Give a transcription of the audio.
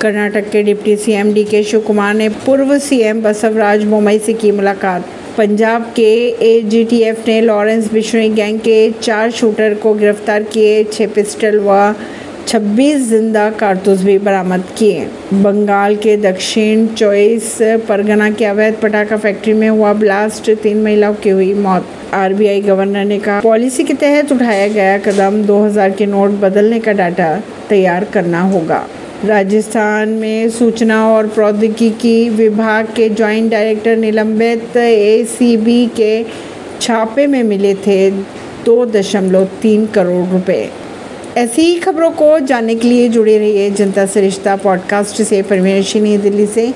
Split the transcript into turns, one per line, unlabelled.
कर्नाटक के deputy CM D के शिव कुमार ने पूर्व सीएम बसवराज बोमई से की मुलाकात। पंजाब के एजीटीएफ ने लॉरेंस बिश्नोई गैंग के चार शूटर को गिरफ़्तार किए, छह पिस्टल व 26 ज़िंदा कारतूस भी बरामद किए। बंगाल के दक्षिण चौबीस परगना के अवैध पटाखा फैक्ट्री में हुआ ब्लास्ट, तीन महिलाओं की हुई मौत। आरबीआई गवर्नर ने कहा, पॉलिसी के तहत उठाया गया कदम 2000 के नोट बदलने का डाटा तैयार करना होगा। राजस्थान में सूचना और प्रौद्योगिकी विभाग के जॉइंट डायरेक्टर निलंबित एसीबी के छापे में मिले थे दो दशमलव तीन करोड़ रुपए। ऐसी ही खबरों को जानने के लिए जुड़े रहिए जनता सरिश्ता पॉडकास्ट से। परमेश, नई दिल्ली से